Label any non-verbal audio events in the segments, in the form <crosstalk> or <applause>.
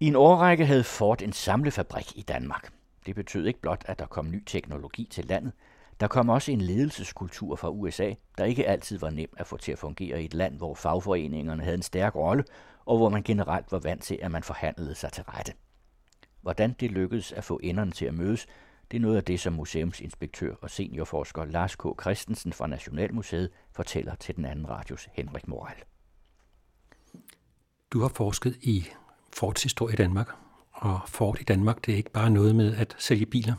I en årrække havde Ford en samlefabrik i Danmark. Det betød ikke blot, at der kom ny teknologi til landet. Der kom også en ledelseskultur fra USA, der ikke altid var nem at få til at fungere i et land, hvor fagforeningerne havde en stærk rolle, og hvor man generelt var vant til, at man forhandlede sig til rette. Hvordan det lykkedes at få enderne til at mødes, det er noget af det, som museumsinspektør og seniorforsker Lars K. Christensen fra Nationalmuseet fortæller til den anden radios Henrik Moral. Du har forsket i Fords historie i Danmark, og Ford i Danmark, det er ikke bare noget med at sælge biler.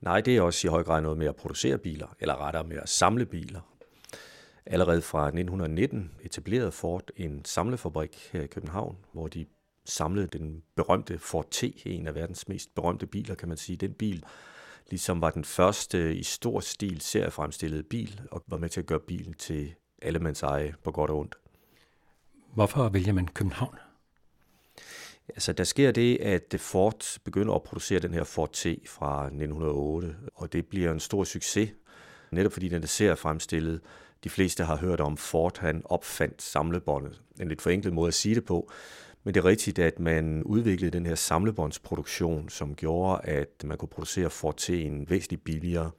Nej, det er også i høj grad noget med at producere biler, eller rettere med at samle biler. Allerede fra 1919 etablerede Ford en samlefabrik her i København, hvor de samlede den berømte Ford T, en af verdens mest berømte biler, kan man sige. Den bil ligesom var den første i stor stil seriefremstillede bil, og var med til at gøre bilen til allemands eje på godt og ondt. Hvorfor vælger man København? Altså, der sker det, at Ford begynder at producere den her Ford T fra 1908, og det bliver en stor succes, netop fordi den er seriefremstillet. De fleste har hørt om Ford, han opfandt samlebåndet. En lidt forenklet måde at sige det på, men det er rigtigt, at man udviklede den her samlebåndsproduktion, som gjorde, at man kunne producere Ford T'en en væsentligt billigere.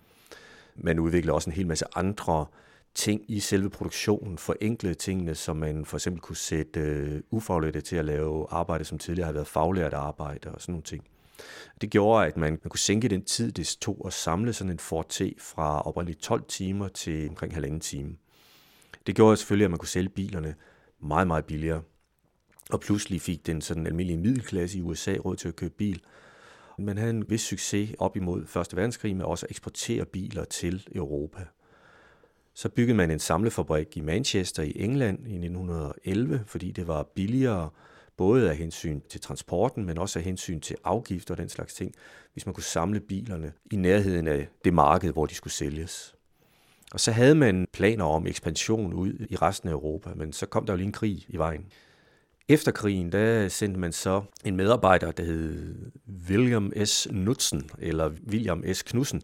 Man udviklede også en hel masse andre ting i selve produktionen, forenkle tingene, så man for eksempel kunne sætte øh, ufaglærte til at lave arbejde, som tidligere havde været faglært arbejde og sådan nogle ting. Det gjorde, at man, man kunne sænke den tid, det tog at samle sådan en Ford T fra oprindeligt 12 timer til omkring halvanden time. Det gjorde selvfølgelig, at man kunne sælge bilerne meget, meget billigere. Og pludselig fik den sådan almindelige middelklasse i USA råd til at købe bil. Man havde en vis succes op imod Første verdenskrig med også at eksportere biler til Europa. Så byggede man en samlefabrik i Manchester i England i 1911, fordi det var billigere både af hensyn til transporten, men også af hensyn til afgifter og den slags ting, hvis man kunne samle bilerne i nærheden af det marked, hvor de skulle sælges. Og så havde man planer om ekspansion ud i resten af Europa, men så kom der jo lige en krig i vejen. Efter krigen, der sendte man så en medarbejder, der hed William S. Knudsen, eller William S. Knudsen,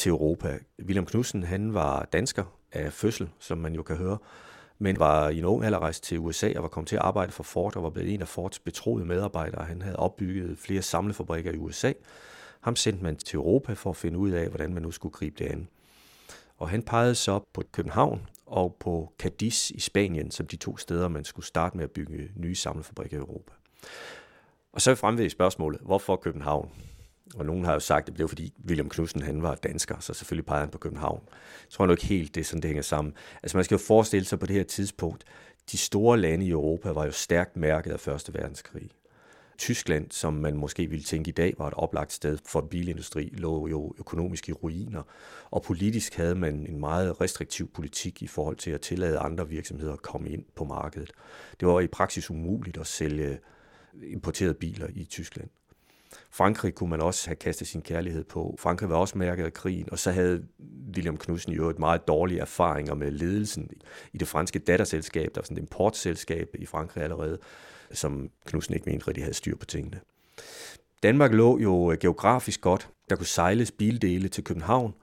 til Europa. William Knudsen, han var dansker af fødsel, som man jo kan høre, men var i en ung alder rejst til USA og var kommet til at arbejde for Ford og var blevet en af Fords betroede medarbejdere. Han havde opbygget flere samlefabrikker i USA. Ham sendte man til Europa for at finde ud af, hvordan man nu skulle gribe det an. Og han pegede så på København og på Cadiz i Spanien, som de to steder, man skulle starte med at bygge nye samlefabrikker i Europa. Og så fremved spørgsmålet, hvorfor København? Og nogen har jo sagt, at det blev fordi William Knudsen han var dansker, så selvfølgelig pegede han på København. Jeg tror nok ikke helt, det er sådan, det hænger sammen. Altså man skal jo forestille sig på det her tidspunkt, de store lande i Europa var jo stærkt mærket af Første Verdenskrig. Tyskland, som man måske ville tænke i dag var et oplagt sted for bilindustri, lå jo økonomisk i ruiner. Og politisk havde man en meget restriktiv politik i forhold til at tillade andre virksomheder at komme ind på markedet. Det var i praksis umuligt at sælge importerede biler i Tyskland. Frankrig kunne man også have kastet sin kærlighed på. Frankrig var også mærket af krigen, og så havde William Knudsen jo et meget dårlige erfaringer med ledelsen i det franske datterselskab, der var sådan et importselskab i Frankrig allerede, som Knudsen ikke mente rigtig havde styr på tingene. Danmark lå jo øh, geografisk godt. Der kunne sejles bildele til København,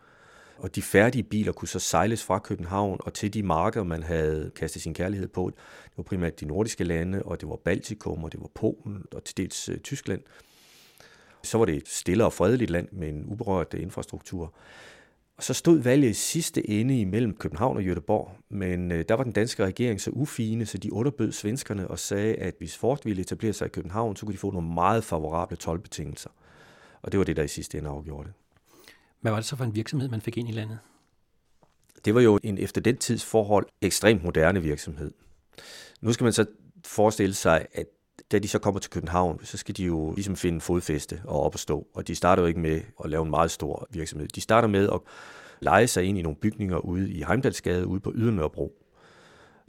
og de færdige biler kunne så sejles fra København og til de marker, man havde kastet sin kærlighed på. Det var primært de nordiske lande, og det var Baltikum, og det var Polen, og til dels øh, Tyskland. Så var det et stille og fredeligt land med en uberørt infrastruktur. Og så stod valget i sidste ende imellem København og Göteborg, men øh, der var den danske regering så ufine, så de underbød svenskerne og sagde, at hvis Ford ville etablere sig i København, så kunne de få nogle meget favorable tolvbetingelser. Og det var det, der i sidste ende afgjorde det. Hvad var det så for en virksomhed, man fik ind i landet? Det var jo en efter den tids forhold ekstremt moderne virksomhed. Nu skal man så forestille sig, at da de så kommer til København, så skal de jo ligesom finde fodfæste og op og stå. Og de starter jo ikke med at lave en meget stor virksomhed. De starter med at lege sig ind i nogle bygninger ude i Heimdalsgade, ude på Ydermørbro.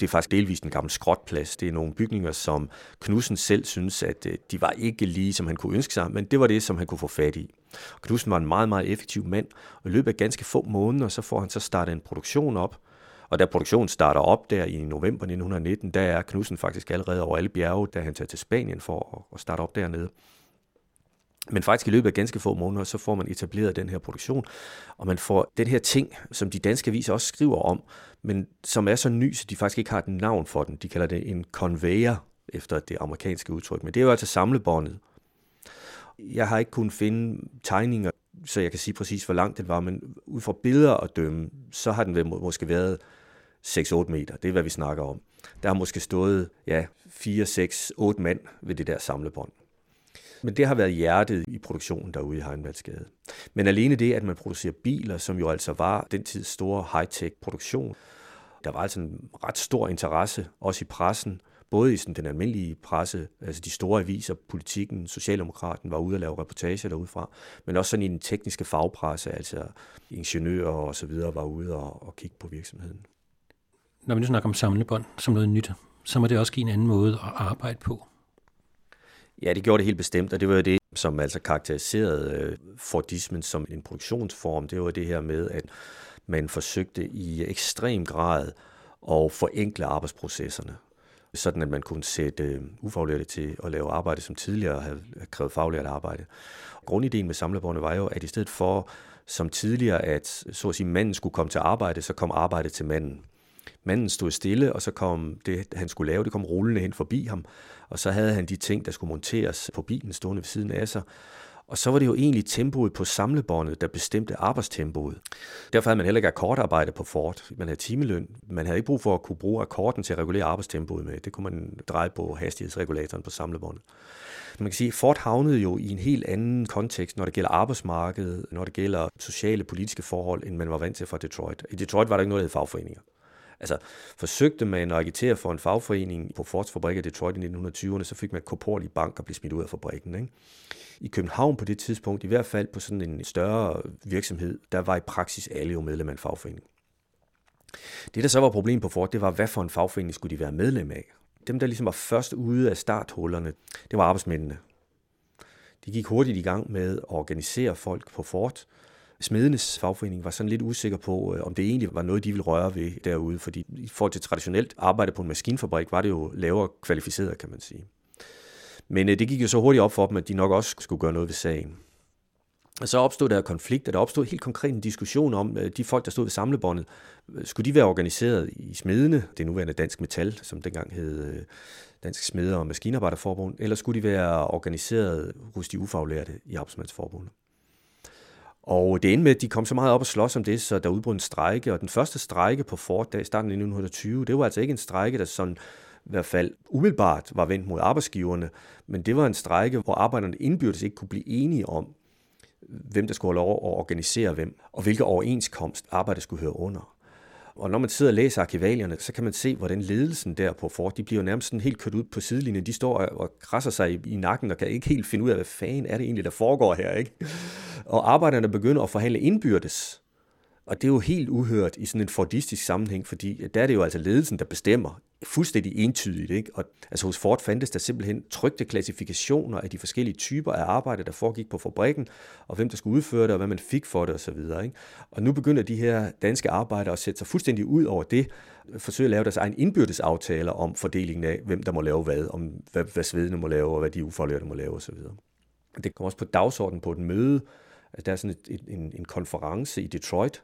Det er faktisk delvist en gammel skråtplads. Det er nogle bygninger, som Knudsen selv synes, at øh, de var ikke lige, som han kunne ønske sig, men det var det, som han kunne få fat i. Knudsen var en meget, meget effektiv mand, og i løbet af ganske få måneder, så får han så startet en produktion op, og da produktionen starter op der i november 1919, der er Knudsen faktisk allerede over alle bjerge, da han tager til Spanien for at starte op dernede. Men faktisk i løbet af ganske få måneder, så får man etableret den her produktion, og man får den her ting, som de danske aviser også skriver om, men som er så ny, så de faktisk ikke har et navn for den. De kalder det en conveyor, efter det amerikanske udtryk. Men det er jo altså samlebåndet. Jeg har ikke kunnet finde tegninger, så jeg kan sige præcis, hvor langt den var, men ud fra billeder at dømme, så har den måske været 6-8 meter. Det er, hvad vi snakker om. Der har måske stået ja, 4, 6, 8 mand ved det der samlebånd. Men det har været hjertet i produktionen derude i Heimdalsgade. Men alene det, at man producerer biler, som jo altså var den tids store high-tech produktion, der var altså en ret stor interesse, også i pressen, både i sådan den almindelige presse, altså de store aviser, politikken, Socialdemokraten var ude at lave reportager derudfra, men også sådan i den tekniske fagpresse, altså ingeniører og så videre var ude og, og kigge på virksomheden. Når vi nu snakker om samlebånd som noget nyt, så må det også give en anden måde at arbejde på. Ja, det gjorde det helt bestemt, og det var det, som altså karakteriserede øh, Fordismen som en produktionsform. Det var det her med, at man forsøgte i ekstrem grad at forenkle arbejdsprocesserne, sådan at man kunne sætte øh, ufaglærte til at lave arbejde, som tidligere havde krævet faglært arbejde. Grundideen med samlebåndet var jo, at i stedet for som tidligere, at så at sige, manden skulle komme til arbejde, så kom arbejdet til manden. Manden stod stille, og så kom det, han skulle lave, det kom rullende hen forbi ham, og så havde han de ting, der skulle monteres på bilen stående ved siden af sig. Og så var det jo egentlig tempoet på samlebåndet, der bestemte arbejdstempoet. Derfor havde man heller ikke akkordarbejde på Ford. Man havde timeløn. Man havde ikke brug for at kunne bruge akkorden til at regulere arbejdstempoet med. Det kunne man dreje på hastighedsregulatoren på samlebåndet. Man kan sige, at Ford havnede jo i en helt anden kontekst, når det gælder arbejdsmarkedet, når det gælder sociale politiske forhold, end man var vant til fra Detroit. I Detroit var der ikke noget, der hed fagforeninger. Altså, forsøgte man at agitere for en fagforening på Fords fabrik i Detroit i 1920'erne, så fik man korporlig i bank og blev smidt ud af fabrikken. Ikke? I København på det tidspunkt, i hvert fald på sådan en større virksomhed, der var i praksis alle jo medlem af en fagforening. Det, der så var problemet på Ford, det var, hvad for en fagforening skulle de være medlem af? Dem, der ligesom var først ude af starthullerne, det var arbejdsmændene. De gik hurtigt i gang med at organisere folk på Ford, Smedenes fagforening var sådan lidt usikker på, øh, om det egentlig var noget, de ville røre ved derude, fordi i forhold til traditionelt arbejde på en maskinfabrik, var det jo lavere kvalificeret, kan man sige. Men øh, det gik jo så hurtigt op for dem, at de nok også skulle gøre noget ved sagen. Og så opstod der konflikt, og der opstod helt konkret en diskussion om, øh, de folk, der stod ved samlebåndet, skulle de være organiseret i smedene, det nuværende Dansk Metal, som dengang hed Dansk Smede- og Maskinarbejderforbund, eller skulle de være organiseret hos de ufaglærte i Arbejdsmandsforbundet? Og det endte med, at de kom så meget op og slås om det, så der udbrød en strejke, og den første strejke på Ford dag i starten af 1920, det var altså ikke en strejke, der sådan i hvert fald umiddelbart var vendt mod arbejdsgiverne, men det var en strejke, hvor arbejderne indbyrdes ikke kunne blive enige om, hvem der skulle have lov at organisere hvem, og hvilke overenskomst arbejdet skulle høre under. Og når man sidder og læser arkivalierne, så kan man se, hvordan ledelsen der på Ford, de bliver nærmest sådan helt kørt ud på sidelinjen. De står og krasser sig i nakken og kan ikke helt finde ud af, hvad fanden er det egentlig, der foregår her. Ikke? Og arbejderne begynder at forhandle indbyrdes og det er jo helt uhørt i sådan en fordistisk sammenhæng, fordi der er det jo altså ledelsen, der bestemmer fuldstændig entydigt. Ikke? Og, altså hos Ford fandtes der simpelthen trygte klassifikationer af de forskellige typer af arbejde, der foregik på fabrikken, og hvem der skulle udføre det, og hvad man fik for det osv. Ikke? Og nu begynder de her danske arbejdere at sætte sig fuldstændig ud over det, forsøge at lave deres egen indbyrdes aftaler om fordelingen af, hvem der må lave hvad, om hvad, hvad svedene må lave, og hvad de ufaglærte må lave osv. Det kommer også på dagsordenen på et møde, altså der er sådan et, en, en konference i Detroit,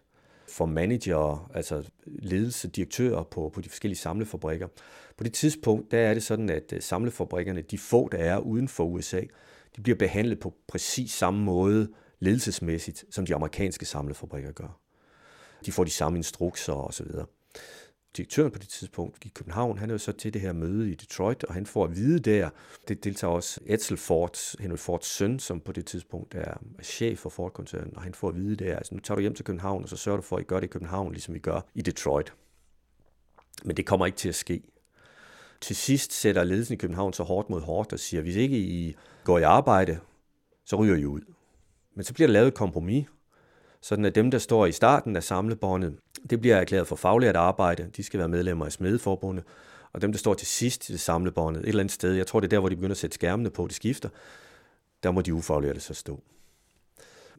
for manager, altså ledelse, direktører på, på de forskellige samlefabrikker. På det tidspunkt, der er det sådan, at øh, samlefabrikkerne, de få, der er uden for USA, de bliver behandlet på præcis samme måde ledelsesmæssigt, som de amerikanske samlefabrikker gør. De får de samme instrukser osv direktøren på det tidspunkt i København, han er jo så til det her møde i Detroit, og han får at vide der, det deltager også Edsel Ford, Henry Fords søn, som på det tidspunkt er chef for Ford-koncernen, og han får at vide der, altså nu tager du hjem til København, og så sørger du for, at I gør det i København, ligesom vi gør i Detroit. Men det kommer ikke til at ske. Til sidst sætter ledelsen i København så hårdt mod hårdt og siger, hvis ikke I går i arbejde, så ryger I ud. Men så bliver der lavet et kompromis, sådan at dem, der står i starten af samlebåndet, det bliver erklæret for faglært arbejde. De skal være medlemmer af Smedeforbundet. Og dem, der står til sidst i samlebåndet, et eller andet sted, jeg tror, det er der, hvor de begynder at sætte skærmene på, de skifter, der må de ufaglærte så stå.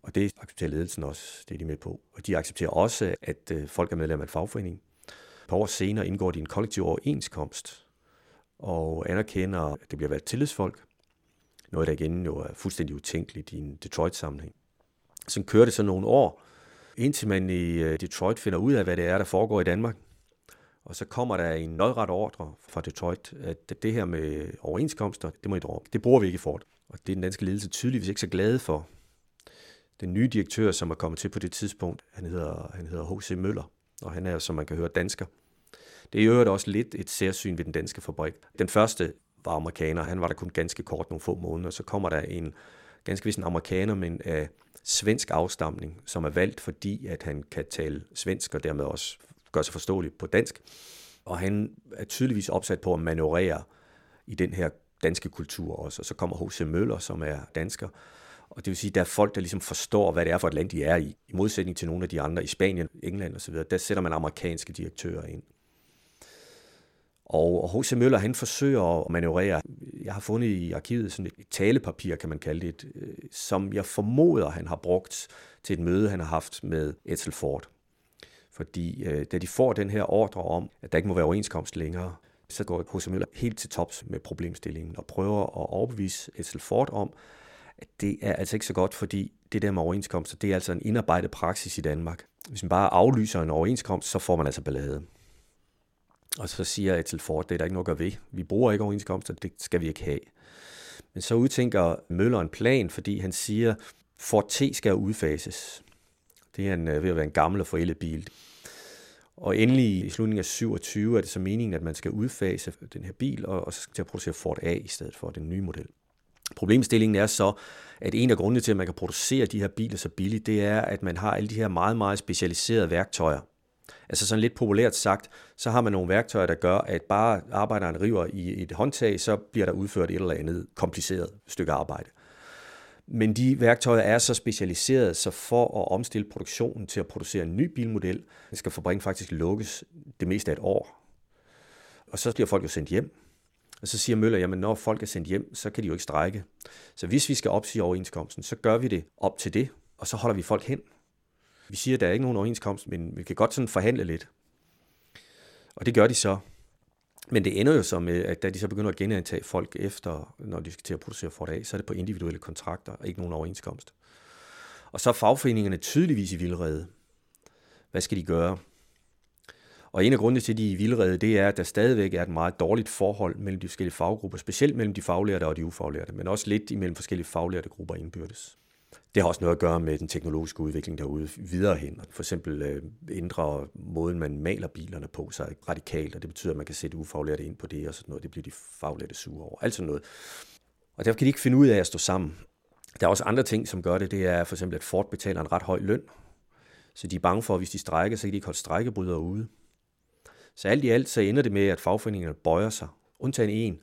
Og det accepterer ledelsen også, det er de med på. Og de accepterer også, at øh, folk er medlem af en fagforening. Et par år senere indgår de en kollektiv overenskomst, og anerkender, at det bliver valgt tillidsfolk. Noget, der igen jo er fuldstændig utænkeligt i en Detroit-sammenhæng. Så kører det så nogle år, indtil man i øh, Detroit finder ud af, hvad det er, der foregår i Danmark. Og så kommer der en nødret ordre fra Detroit, at det her med overenskomster, det må I droppe. Det bruger vi ikke i Ford. Og det er den danske ledelse tydeligvis ikke så glade for. Den nye direktør, som er kommet til på det tidspunkt, han hedder, han hedder H.C. Møller, og han er, som man kan høre, dansker. Det er i øvrigt også lidt et særsyn ved den danske fabrik. Den første var amerikaner, han var der kun ganske kort, nogle få måneder, så kommer der en ganske vist en amerikaner, men af svensk afstamning, som er valgt, fordi at han kan tale svensk og dermed også gøre sig forståelig på dansk. Og han er tydeligvis opsat på at manøvrere i den her danske kultur også. Og så kommer H.C. Møller, som er dansker. Og det vil sige, at der er folk, der ligesom forstår, hvad det er for et land, de er i. I modsætning til nogle af de andre i Spanien, England osv., der sætter man amerikanske direktører ind. Og H.C. Møller, han forsøger at manøvrere. Jeg har fundet i arkivet sådan et talepapir, kan man kalde det, øh, som jeg formoder, han har brugt til et møde, han har haft med Edsel Ford. Fordi øh, da de får den her ordre om, at der ikke må være overenskomst længere, så går H.C. Møller helt til tops med problemstillingen og prøver at overbevise Edsel Ford om, at det er altså ikke så godt, fordi det der med overenskomster, det er altså en indarbejdet praksis i Danmark. Hvis man bare aflyser en overenskomst, så får man altså ballade. Og så siger Edsel Ford, det er der ikke noget at gøre ved. Vi bruger ikke overenskomster, det skal vi ikke have. Men så udtænker Møller en plan, fordi han siger, Ford T skal udfases. Det er en, øh, ved at være en gammel og forældet bil. Og endelig i slutningen af 27 er det så meningen, at man skal udfase den her bil, og, og så skal til at producere Ford A i stedet for den nye model. Problemstillingen er så, at en af grundene til, at man kan producere de her biler så billigt, det er, at man har alle de her meget, meget specialiserede værktøjer. Altså sådan lidt populært sagt, så har man nogle værktøjer, der gør, at bare arbejderen river i et håndtag, så bliver der udført et eller andet kompliceret stykke arbejde. Men de værktøjer er så specialiserede, så for at omstille produktionen til at producere en ny bilmodel, skal fabrikken faktisk lukkes det meste af et år. Og så bliver folk jo sendt hjem. Og så siger Møller, jamen når folk er sendt hjem, så kan de jo ikke strække. Så hvis vi skal opsige overenskomsten, så gør vi det op til det, og så holder vi folk hen. Vi siger, at der er ikke nogen overenskomst, men vi kan godt sådan forhandle lidt. Og det gør de så. Men det ender jo så med, øh, at da de så begynder at genantage folk efter, når de skal til at producere for dag, så er det på individuelle kontrakter, og ikke nogen overenskomst. Og så er fagforeningerne tydeligvis i vildrede. Hvad skal de gøre? Og en af grundene til, at de er i vildrede, det er, at der stadigvæk er et meget dårligt forhold mellem de forskellige faggrupper, specielt mellem de faglærte og de ufaglærte, men også lidt imellem forskellige faglærte grupper indbyrdes. Det har også noget at gøre med den teknologiske udvikling derude videre hen. For eksempel øh, ændrer måden, man maler bilerne på sig radikalt, og det betyder, at man kan sætte ufaglærte ind på det og sådan noget. Det bliver de faglærte sure over. Alt sådan noget. Og derfor kan de ikke finde ud af at stå sammen. Der er også andre ting, som gør det. Det er for eksempel, at Ford betaler en ret høj løn. Så de er bange for, at hvis de strækker, så kan de ikke holde strækkebrydere ude. Så alt i alt, så ender det med, at fagforeningerne bøjer sig. Undtagen en,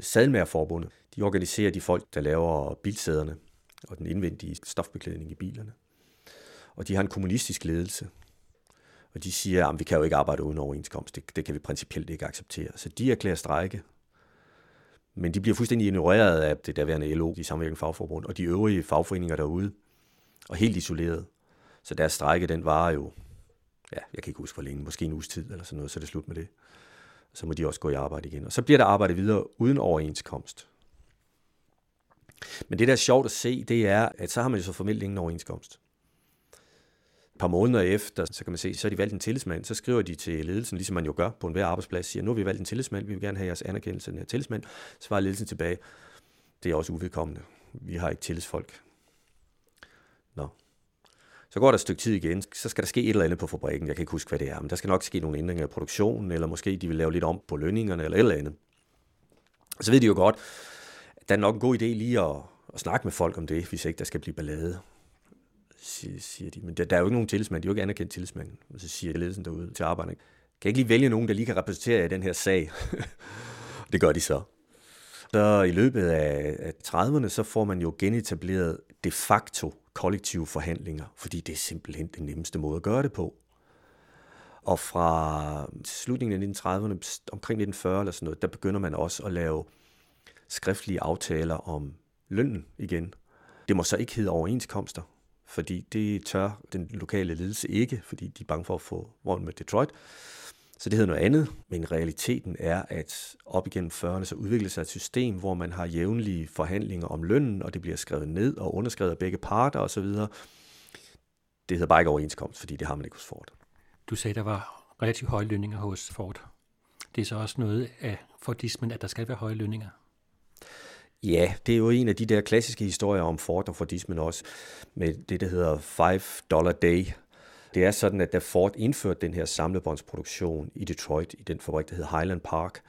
Sadmelærforbundet. De organiserer de folk, der laver bilsæderne og den indvendige stofbeklædning i bilerne. Og de har en kommunistisk ledelse. Og de siger, at vi kan jo ikke arbejde uden overenskomst. Det, det kan vi principielt ikke acceptere. Så de erklærer strejke. Men de bliver fuldstændig ignoreret af det daværende LO, de samvirkende fagforbund, og de øvrige fagforeninger derude. Og helt isoleret. Så deres strejke, den varer jo, ja, jeg kan ikke huske hvor længe, måske en uges tid eller sådan noget, så er det slut med det. Så må de også gå i arbejde igen. Og så bliver der arbejdet videre uden overenskomst. Men det, der er sjovt at se, det er, at så har man jo så formelt ingen overenskomst. Et par måneder efter, så kan man se, så har de valgt en tillidsmand, så skriver de til ledelsen, ligesom man jo gør på enhver arbejdsplads, siger, nu har vi valgt en tillidsmand, vi vil gerne have jeres anerkendelse af den her tillidsmand. Så svarer ledelsen tilbage, det er også uvedkommende. Vi har ikke tillidsfolk. Nå. Så går der et stykke tid igen, så skal der ske et eller andet på fabrikken. Jeg kan ikke huske, hvad det er, men der skal nok ske nogle ændringer i produktionen, eller måske de vil lave lidt om på lønningerne, eller et eller andet. Og så ved de jo godt, der er nok en god idé lige at, at snakke med folk om det, hvis ikke der skal blive ballade, siger de. Men der, der er jo ikke nogen tillidsmand, de er jo ikke anerkendt tillidsmand. Så siger ledelsen derude til arbejderne, kan ikke lige vælge nogen, der lige kan repræsentere i den her sag? <laughs> det gør de så. Så i løbet af, af 30'erne, så får man jo genetableret de facto kollektive forhandlinger, fordi det er simpelthen den nemmeste måde at gøre det på. Og fra slutningen af 1930'erne, omkring 1940 eller sådan noget, der begynder man også at lave skriftlige aftaler om lønnen igen. Det må så ikke hedde overenskomster, fordi det tør den lokale ledelse ikke, fordi de er bange for at få vogn med Detroit. Så det hedder noget andet, men realiteten er, at op igennem 40'erne så udvikler sig et system, hvor man har jævnlige forhandlinger om lønnen, og det bliver skrevet ned og underskrevet af begge parter osv. Det hedder bare ikke overenskomst, fordi det har man ikke hos Ford. Du sagde, der var relativt høje lønninger hos Ford. Det er så også noget af Fordismen, at der skal være høje lønninger. Ja, det er jo en af de der klassiske historier om Ford og Fordismen også, med det, der hedder 5 dollar day. Det er sådan, at da Ford indførte den her samlebåndsproduktion i Detroit, i den fabrik, der hed Highland Park,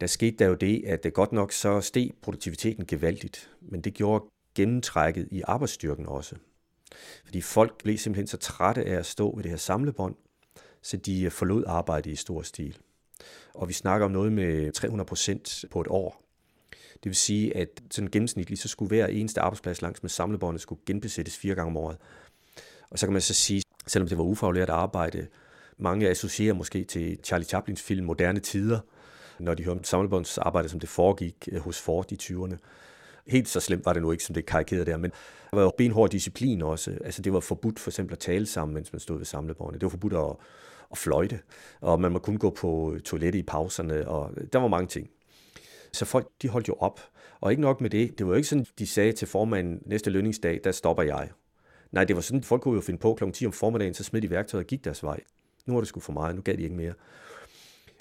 der skete der jo det, at det godt nok så steg produktiviteten gevaldigt, men det gjorde gennemtrækket i arbejdsstyrken også. Fordi folk blev simpelthen så trætte af at stå ved det her samlebånd, så de forlod arbejde i stor stil. Og vi snakker om noget med 300 procent på et år. Det vil sige, at sådan gennemsnitligt, så skulle hver eneste arbejdsplads langs med samlebåndet skulle genbesættes fire gange om året. Og så kan man så sige, selvom det var ufaglært arbejde, mange associerer måske til Charlie Chaplins film Moderne Tider, når de hører om samlebåndsarbejde, som det foregik eh, hos Ford i 20'erne. Helt så slemt var det nu ikke, som det karikerede der, men der var jo benhård disciplin også. Altså det var forbudt for eksempel at tale sammen, mens man stod ved samlebåndet. Det var forbudt at, at fløjte, og man må kun gå på toilettet i pauserne, og der var mange ting. Så folk, de holdt jo op. Og ikke nok med det, det var jo ikke sådan, de sagde til formanden, næste lønningsdag, der stopper jeg. Nej, det var sådan, folk kunne jo finde på kl. 10 om formiddagen, så smed de værktøjet og gik deres vej. Nu var det sgu for meget, nu gav de ikke mere.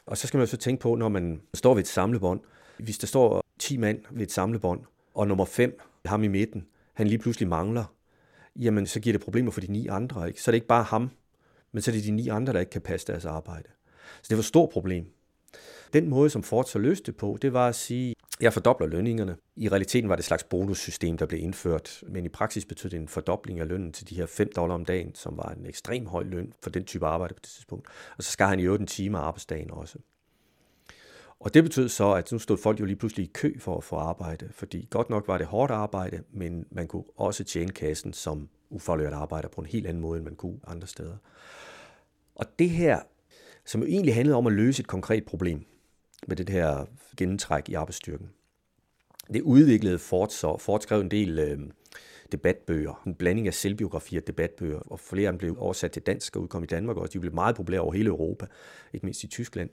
Og så skal man så tænke på, når man står ved et samlebånd, hvis der står 10 mand ved et samlebånd, og nummer 5, ham i midten, han lige pludselig mangler, jamen så giver det problemer for de ni andre. Ikke? Så er det ikke bare ham, men så er det de ni andre, der ikke kan passe deres arbejde. Så det var et stort problem. Den måde, som Ford så løste det på, det var at sige, jeg fordobler lønningerne. I realiteten var det et slags bonussystem, der blev indført, men i praksis betød det en fordobling af lønnen til de her 5 dollar om dagen, som var en ekstrem høj løn for den type arbejde på det tidspunkt. Og så skar han i øvrigt en time af arbejdsdagen også. Og det betød så, at nu stod folk jo lige pludselig i kø for at få arbejde, fordi godt nok var det hårdt arbejde, men man kunne også tjene kassen som ufaglært arbejder på en helt anden måde, end man kunne andre steder. Og det her, som jo egentlig handlede om at løse et konkret problem, med det her gennemtræk i arbejdsstyrken. Det udviklede Ford så. Ford skrev en del øh, debatbøger, en blanding af selvbiografier og debatbøger, og flere af dem blev oversat til dansk og udkom i Danmark også. De blev meget populære over hele Europa, ikke mindst i Tyskland.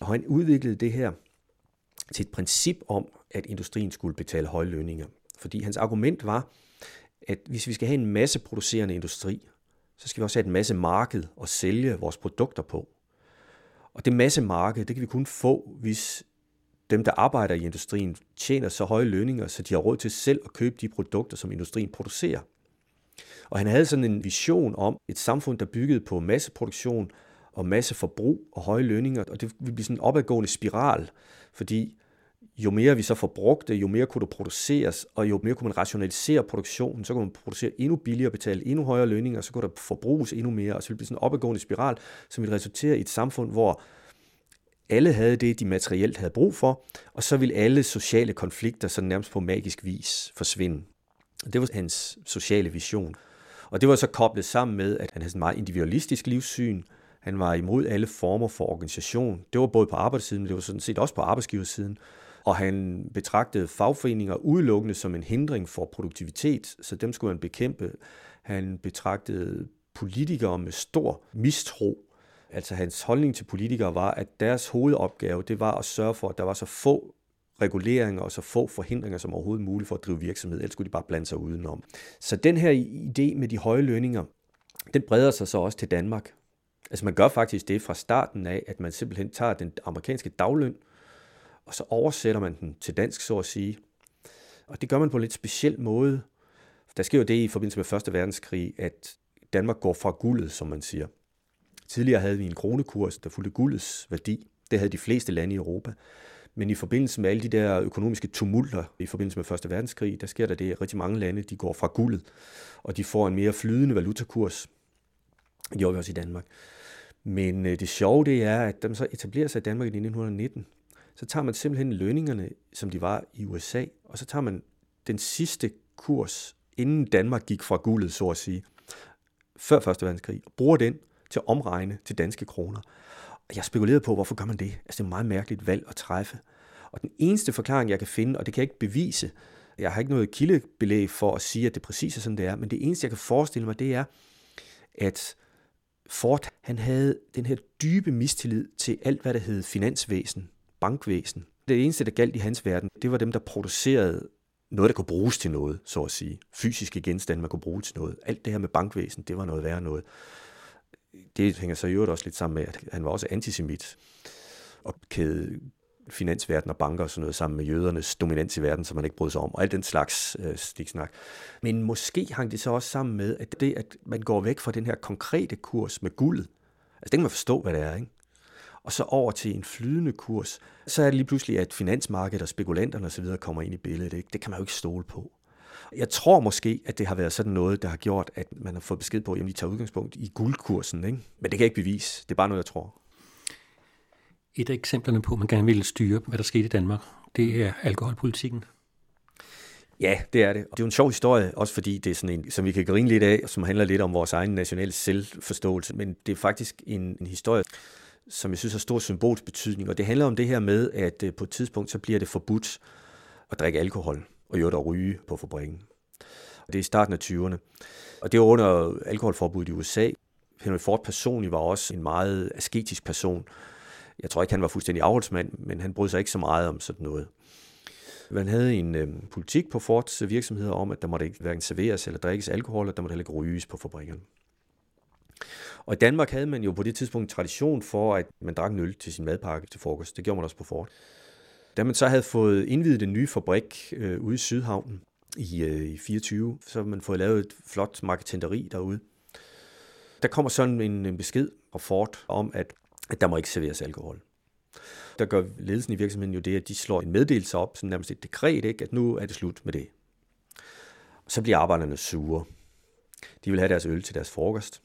Og han udviklede det her til et princip om, at industrien skulle betale høje lønninger. Fordi hans argument var, at hvis vi skal have en masse producerende industri, så skal vi også have en masse marked at sælge vores produkter på. Og det masse marked, det kan vi kun få, hvis dem, der arbejder i industrien, tjener så høje lønninger, så de har råd til selv at købe de produkter, som industrien producerer. Og han havde sådan en vision om et samfund, der byggede på masseproduktion og masse forbrug og høje lønninger, og det ville blive sådan en opadgående spiral, fordi jo mere vi så forbrugte, jo mere kunne der produceres, og jo mere kunne man rationalisere produktionen, så kunne man producere endnu billigere, betale endnu højere lønninger, så kunne der forbruges endnu mere, og så ville det blive sådan en opadgående spiral, som ville resultere i et samfund, hvor alle havde det, de materielt havde brug for, og så ville alle sociale konflikter sådan nærmest på magisk vis forsvinde. Det var hans sociale vision. Og det var så koblet sammen med, at han havde sådan en meget individualistisk livssyn. Han var imod alle former for organisation. Det var både på arbejdssiden, men det var sådan set også på arbejdsgiversiden og han betragtede fagforeninger udelukkende som en hindring for produktivitet, så dem skulle man bekæmpe. Han betragtede politikere med stor mistro. Altså hans holdning til politikere var, at deres hovedopgave det var at sørge for, at der var så få reguleringer og så få forhindringer som overhovedet muligt for at drive virksomhed, ellers skulle de bare blande sig udenom. Så den her idé med de høje lønninger, den breder sig så også til Danmark. Altså man gør faktisk det fra starten af, at man simpelthen tager den amerikanske dagløn, og så oversætter man den til dansk, så at sige. Og det gør man på en lidt speciel måde. Der sker jo det i forbindelse med 1. verdenskrig, at Danmark går fra guldet, som man siger. Tidligere havde vi en kronekurs, der fulgte guldets værdi. Det havde de fleste lande i Europa. Men i forbindelse med alle de der økonomiske tumulter i forbindelse med 1. verdenskrig, der sker der det, at rigtig mange lande de går fra guldet, og de får en mere flydende valutakurs. Det gjorde vi også i Danmark. Men øh, det sjove det er, at dem så etablerer sig i Danmark i 1919, så tager man simpelthen lønningerne, som de var i USA, og så tager man den sidste kurs, inden Danmark gik fra guldet, så at sige, før Første Verdenskrig, og bruger den til at omregne til danske kroner. Og jeg spekulerede på, hvorfor gør man det? Altså, det er et meget mærkeligt valg at træffe. Og den eneste forklaring, jeg kan finde, og det kan jeg ikke bevise, jeg har ikke noget kildebelæg for at sige, at det præcis er sådan, det er, men det eneste, jeg kan forestille mig, det er, at Ford, han havde den her dybe mistillid til alt, hvad der hed finansvæsen, bankvæsen. Det eneste, der galt i hans verden, det var dem, der producerede noget, der kunne bruges til noget, så at sige. Fysiske genstande, man kunne bruge til noget. Alt det her med bankvæsen, det var noget værre noget. Det hænger så i øvrigt også lidt sammen med, at han var også antisemit og kæde finansverden og banker og sådan noget sammen med jødernes dominans i verden, som man ikke brød sig om, og alt den slags øh, stiksnak. Men måske hang det så også sammen med, at det, at man går væk fra den her konkrete kurs med guldet, altså det kan man forstå, hvad det er, ikke? Og så over til en flydende kurs, så er det lige pludselig, at finansmarkedet og spekulanterne osv. kommer ind i billedet. Ikke? Det kan man jo ikke stole på. Jeg tror måske, at det har været sådan noget, der har gjort, at man har fået besked på, at de tager udgangspunkt i guldkursen. Ikke? Men det kan jeg ikke bevise. Det er bare noget, jeg tror. Et af eksemplerne på, at man gerne ville styre, hvad der skete i Danmark, det er alkoholpolitikken. Ja, det er det. Det er jo en sjov historie, også fordi det er sådan en, som vi kan grine lidt af, som handler lidt om vores egen nationale selvforståelse, men det er faktisk en, en historie, som jeg synes har stor symbolsk betydning, og det handler om det her med, at øh, på et tidspunkt, så bliver det forbudt at drikke alkohol, og jo at ryge på fabrikken. Og det er i starten af 20'erne. Og det var under alkoholforbuddet i USA. Henry Ford personligt var også en meget asketisk person. Jeg tror ikke, han var fuldstændig afholdsmand, men han brød sig ikke så meget om sådan noget. Man havde en øh, politik på Fords virksomheder om, at der måtte ikke hverken serveres eller drikkes alkohol, og der måtte heller ikke ryges på fabrikkerne. Og i Danmark havde man jo på det tidspunkt en tradition for, at man drak en øl til sin madpakke til frokost. Det gjorde man også på Ford. Da man så havde fået indvidet den nye fabrik øh, ude i Sydhavnen i, øh, i 24, så havde man fået lavet et flot marketenteri derude. Der kommer sådan en, en besked fra Ford om, at, at der må ikke serveres alkohol. Der gør ledelsen i virksomheden jo det, at de slår en meddelelse op, sådan nærmest et dekret, ikke? at nu er det slut med det. Og så bliver arbejderne sure. De vil have deres øl til deres frokost.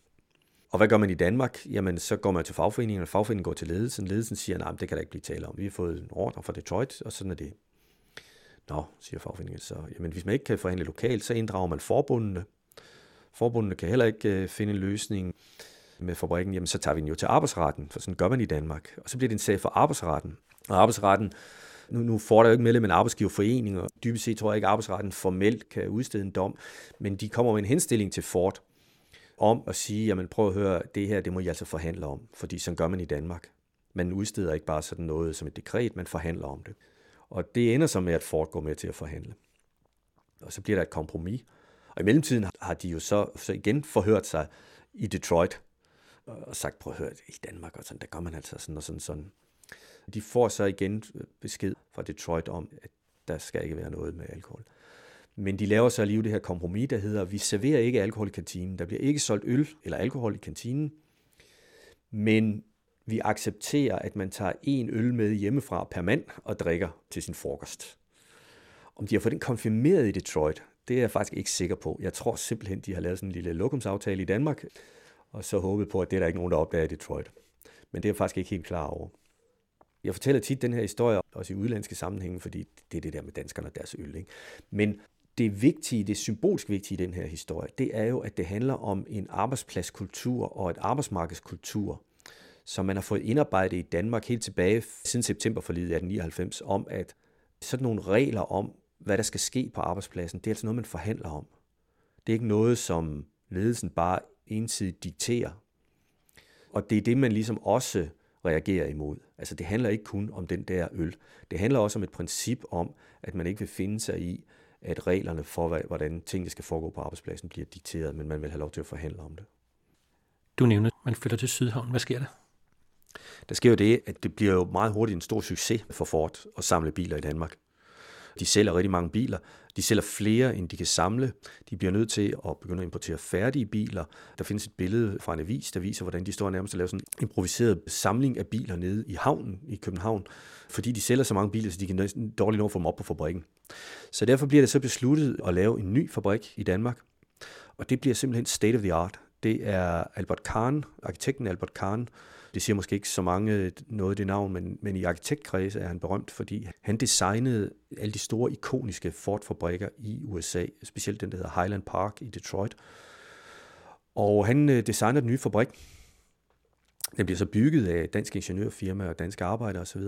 Og hvad gør man i Danmark? Jamen, så går man til fagforeningen, og fagforeningen går til ledelsen. Ledelsen siger, nej, det kan der ikke blive tale om. Vi har fået en ordre fra Detroit, og sådan er det. Nå, siger fagforeningen så. Jamen, hvis man ikke kan forhandle lokalt, så inddrager man forbundene. Forbundene kan heller ikke øh, finde en løsning med fabrikken. Jamen, så tager vi den jo til arbejdsretten, for sådan gør man i Danmark. Og så bliver det en sag for arbejdsretten. Og arbejdsretten, nu, nu får der jo ikke medlem af en arbejdsgiverforening, og dybest set tror jeg ikke, at arbejdsretten formelt kan udstede en dom, men de kommer med en henstilling til Ford, om at sige, jamen prøv at høre, det her, det må I altså forhandle om, fordi sådan gør man i Danmark. Man udsteder ikke bare sådan noget som et dekret, man forhandler om det. Og det ender så med, at Ford går med til at forhandle. Og så bliver der et kompromis. Og i mellemtiden har de jo så, så igen forhørt sig i Detroit, og sagt, prøv at høre, i Danmark, og sådan, der gør man altså sådan og sådan sådan. De får så igen besked fra Detroit om, at der skal ikke være noget med alkohol. Men de laver så alligevel det her kompromis, der hedder, vi serverer ikke alkohol i kantinen. Der bliver ikke solgt øl eller alkohol i kantinen, men vi accepterer, at man tager en øl med hjemmefra per mand og drikker til sin frokost. Om de har fået den konfirmeret i Detroit, det er jeg faktisk ikke sikker på. Jeg tror simpelthen, de har lavet sådan en lille lokumsaftale i Danmark, og så håbet på, at det er der ikke nogen, der opdager i Detroit. Men det er jeg faktisk ikke helt klar over. Jeg fortæller tit den her historie, også i udlandske sammenhænge, fordi det er det der med danskerne og deres øl. Ikke? Men det vigtige, det symbolsk vigtige i den her historie, det er jo, at det handler om en arbejdspladskultur og et arbejdsmarkedskultur, som man har fået indarbejdet i Danmark helt tilbage siden september for 1899, om at sådan nogle regler om, hvad der skal ske på arbejdspladsen, det er altså noget, man forhandler om. Det er ikke noget, som ledelsen bare ensidigt dikterer. Og det er det, man ligesom også reagerer imod. Altså det handler ikke kun om den der øl. Det handler også om et princip om, at man ikke vil finde sig i, at reglerne for, hvordan tingene skal foregå på arbejdspladsen, bliver dikteret, men man vil have lov til at forhandle om det. Du nævner, at man flytter til Sydhavn. Hvad sker der? Der sker jo det, at det bliver jo meget hurtigt en stor succes for Ford at samle biler i Danmark. De sælger rigtig mange biler. De sælger flere, end de kan samle. De bliver nødt til at begynde at importere færdige biler. Der findes et billede fra en avis, der viser, hvordan de står nærmest og laver sådan en improviseret samling af biler nede i havnen i København, fordi de sælger så mange biler, så de kan dårligt nå at få dem op på fabrikken. Så derfor bliver det så besluttet at lave en ny fabrik i Danmark, og det bliver simpelthen state of the art. Det er Albert Kahn, arkitekten Albert Kahn, det siger måske ikke så mange øh, noget af det navn, men, men i arkitektkredse er han berømt, fordi han designede alle de store ikoniske Ford-fabrikker i USA, specielt den, der hedder Highland Park i Detroit. Og han øh, designer den nye fabrik. Den bliver så bygget af dansk ingeniørfirma og danske arbejdere osv.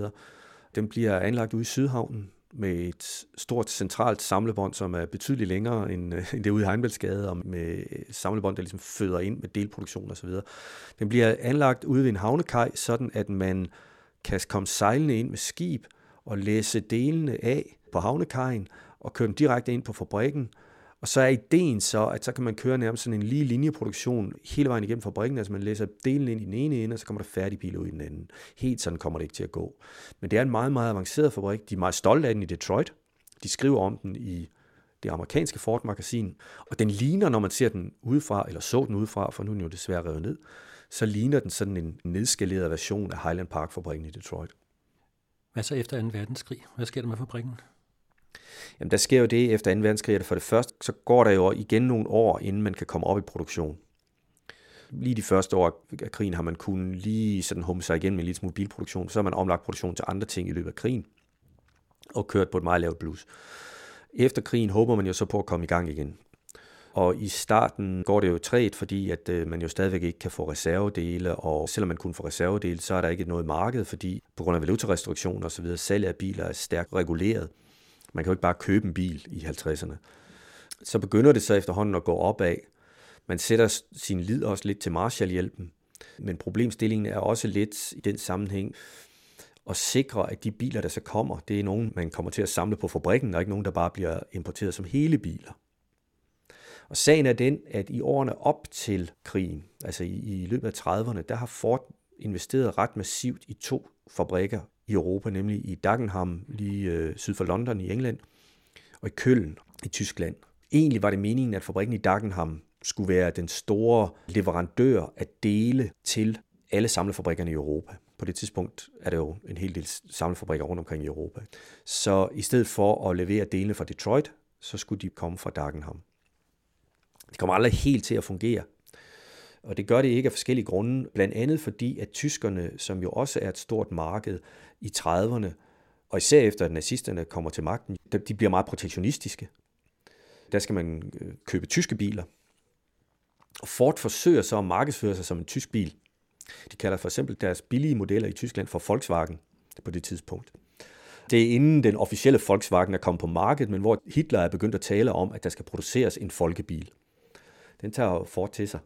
Den bliver anlagt ude i Sydhavnen med et stort centralt samlebånd, som er betydeligt længere end, øh, end det ude i Heinbæltsgade, og med samlebånd, der ligesom føder ind med delproduktion osv. Den bliver anlagt ude ved en havnekaj, sådan at man kan komme sejlende ind med skib og læse delene af på havnekajen og køre dem direkte ind på fabrikken, og så er ideen så, at så kan man køre nærmest sådan en lige linjeproduktion hele vejen igennem fabrikken, altså man læser delen ind i den ene ende, og så kommer der færdige biler ud i den anden. Helt sådan kommer det ikke til at gå. Men det er en meget, meget avanceret fabrik. De er meget stolte af den i Detroit. De skriver om den i det amerikanske Ford-magasin, og den ligner, når man ser den udefra, eller så den udefra, for nu er den jo desværre revet ned, så ligner den sådan en nedskaleret version af Highland Park-fabrikken i Detroit. Hvad så efter 2. verdenskrig? Hvad sker der med fabrikken? Jamen, der sker jo det efter 2. verdenskrig, at for det første, så går der jo igen nogle år, inden man kan komme op i produktion. Lige de første år af krigen har man kunnet lige sådan humme sig igen med en lille smule bilproduktion. Så har man omlagt produktion til andre ting i løbet af krigen, og kørt på et meget lavt blus. Efter krigen håber man jo så på at komme i gang igen. Og i starten går det jo træt, fordi at øh, man jo stadigvæk ikke kan få reservedele, og selvom man kunne få reservedele, så er der ikke noget marked, fordi på grund af valutarestriktioner osv., salg af biler er stærkt reguleret. Man kan jo ikke bare købe en bil i 50'erne. Så begynder det så efterhånden at gå opad. Man sætter sin lid også lidt til Marshallhjælpen, men problemstillingen er også lidt i den sammenhæng at sikre, at de biler, der så kommer, det er nogen, man kommer til at samle på fabrikken, og ikke nogen, der bare bliver importeret som hele biler. Og sagen er den, at i årene op til krigen, altså i, i løbet af 30'erne, der har Ford investeret ret massivt i to fabrikker i Europa, nemlig i Dagenham, lige øh, syd for London i England, og i Køln i Tyskland. Egentlig var det meningen, at fabrikken i Dagenham skulle være den store leverandør af dele til alle samlefabrikkerne i Europa. På det tidspunkt er der jo en hel del samlefabrikker rundt omkring i Europa. Så i stedet for at levere delene fra Detroit, så skulle de komme fra Dagenham. Det kommer aldrig helt til at fungere. Og det gør det ikke af forskellige grunde, blandt andet fordi, at tyskerne, som jo også er et stort marked i 30'erne, og især efter at nazisterne kommer til magten, de bliver meget protektionistiske. Der skal man øh, købe tyske biler. Og Ford forsøger så at markedsføre sig som en tysk bil. De kalder for eksempel deres billige modeller i Tyskland for Volkswagen på det tidspunkt. Det er inden den officielle Volkswagen er kommet på markedet, men hvor Hitler er begyndt at tale om, at der skal produceres en folkebil. Den tager Ford til sig.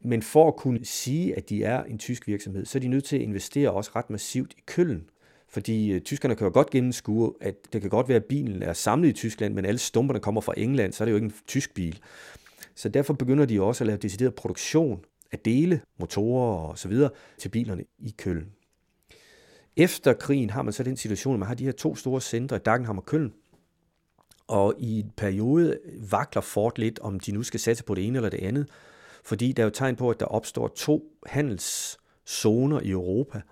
Men for at kunne sige, at de er en tysk virksomhed, så er de nødt til at investere også ret massivt i køllen. Fordi øh, tyskerne kan jo godt gennemskue, at det kan godt være, at bilen er samlet i Tyskland, men alle stumperne kommer fra England, så er det jo ikke en tysk bil. Så derfor begynder de også at lave decideret produktion af dele, motorer og så videre til bilerne i Køln. Efter krigen har man så den situation, at man har de her to store centre, Dagenham og Køln, og i en periode vakler Ford lidt, om de nu skal satse på det ene eller det andet, fordi der er jo tegn på, at der opstår to handelszoner i Europa,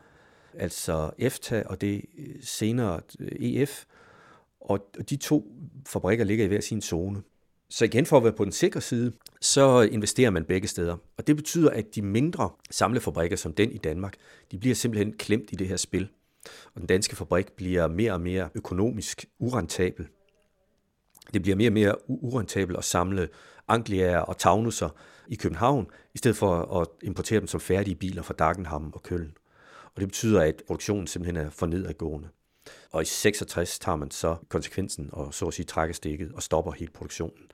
altså EFTA og det øh, senere øh, EF, og de to fabrikker ligger i hver sin zone. Så igen for at være på den sikre side, så investerer man begge steder. Og det betyder, at de mindre samlefabrikker som den i Danmark, de bliver simpelthen klemt i det her spil. Og den danske fabrik bliver mere og mere økonomisk urentabel. Det bliver mere og mere urentabel at samle Angliaer og Taunusser i København, i stedet for at importere dem som færdige biler fra Dagenham og Køln. Og det betyder, at produktionen simpelthen er for nedadgående. Og i 66 tager man så konsekvensen og så at sige trækker stikket og stopper hele produktionen.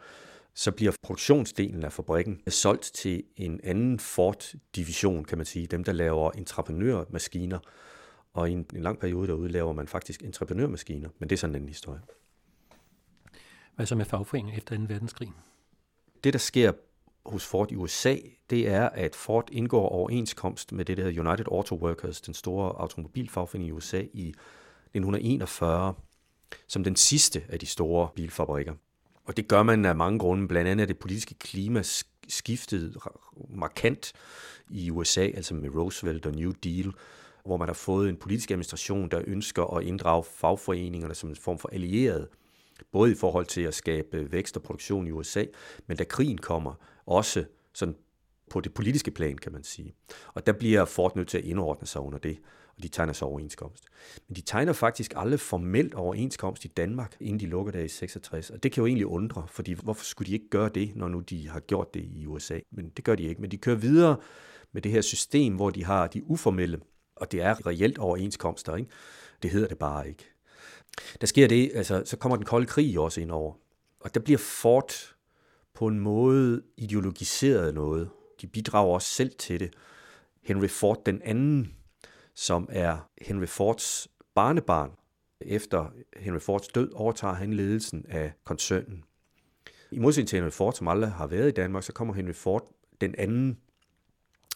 Så bliver produktionsdelen af fabrikken solgt til en anden Ford-division, kan man sige, dem der laver entreprenørmaskiner. Og i en, en lang periode derude laver man faktisk entreprenørmaskiner, men det er sådan en historie. Hvad så med fagforeningen efter 2. verdenskrig? Det, der sker hos Ford i USA, det er, at Ford indgår overenskomst med det, der hedder United Auto Workers, den store automobilfagforening i USA, i 1941, som den sidste af de store bilfabrikker. Og det gør man af mange grunde. Blandt andet er det politiske klima skiftet markant i USA, altså med Roosevelt og New Deal, hvor man har fået en politisk administration, der ønsker at inddrage fagforeningerne som en form for allieret både i forhold til at skabe vækst og produktion i USA, men da krigen kommer, også sådan på det politiske plan, kan man sige. Og der bliver Ford nødt til at indordne sig under det, og de tegner så overenskomst. Men de tegner faktisk aldrig formelt overenskomst i Danmark, inden de lukker der i 66. Og det kan jo egentlig undre, fordi hvorfor skulle de ikke gøre det, når nu de har gjort det i USA? Men det gør de ikke. Men de kører videre med det her system, hvor de har de uformelle, og det er reelt overenskomster, ikke? Det hedder det bare ikke. Der sker det, altså, så kommer den kolde krig også ind over. Og der bliver Ford på en måde ideologiseret noget. De bidrager også selv til det. Henry Ford den anden, som er Henry Fords barnebarn. Efter Henry Fords død overtager han ledelsen af koncernen. I modsætning til Henry Ford, som aldrig har været i Danmark, så kommer Henry Ford den anden